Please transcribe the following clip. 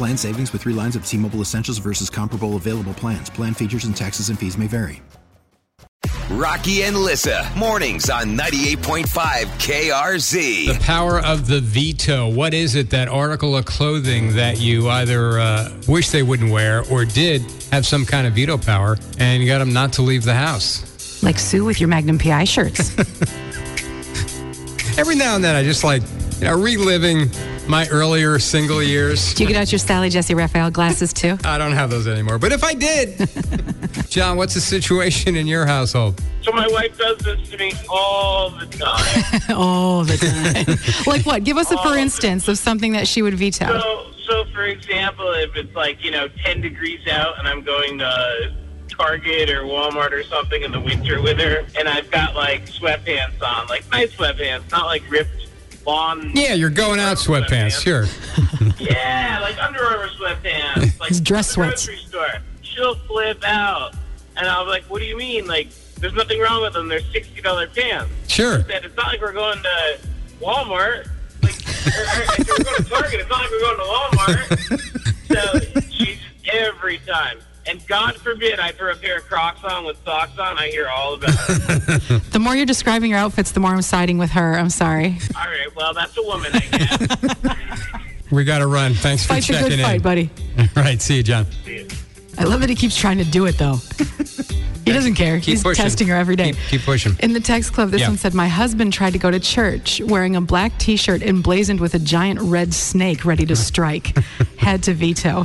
Plan savings with three lines of T Mobile Essentials versus comparable available plans. Plan features and taxes and fees may vary. Rocky and Lisa, mornings on 98.5 KRZ. The power of the veto. What is it, that article of clothing that you either uh, wish they wouldn't wear or did have some kind of veto power and you got them not to leave the house? Like Sue with your Magnum PI shirts. Every now and then I just like, you know, reliving my earlier single years. Do you get out your Sally Jessy Raphael glasses too? I don't have those anymore. But if I did, John, what's the situation in your household? So my wife does this to me all the time. all the time. like what? Give us a for instance of something that she would veto. So, so for example, if it's like you know 10 degrees out and I'm going to Target or Walmart or something in the winter with her, and I've got like sweatpants on, like nice sweatpants, not like ripped lawn. Yeah, you're going out sweatpants, sure. yeah, like Under Armour sweatpants, like His dress sweats. grocery store. She'll flip out, and I was like, "What do you mean? Like, there's nothing wrong with them. They're sixty dollar pants." Sure. Said, "It's not like we're going to Walmart. Like, or, or, if we're going to Target, it's not like we're going to Walmart." so she's every time. And God forbid I throw a pair of Crocs on with socks on, I hear all about it. The more you're describing your outfits, the more I'm siding with her. I'm sorry. all right, well, that's a woman, I guess. We got to run. Thanks for Fight's a checking good in. fight, buddy. All right, see you, John. See you. I love that he keeps trying to do it though. he doesn't care. Keep He's pushing. testing her every day. Keep, keep pushing. In the text club, this Yeah. one said, My husband tried to go to church wearing a black t shirt emblazoned with a giant red snake ready to strike. Had to veto.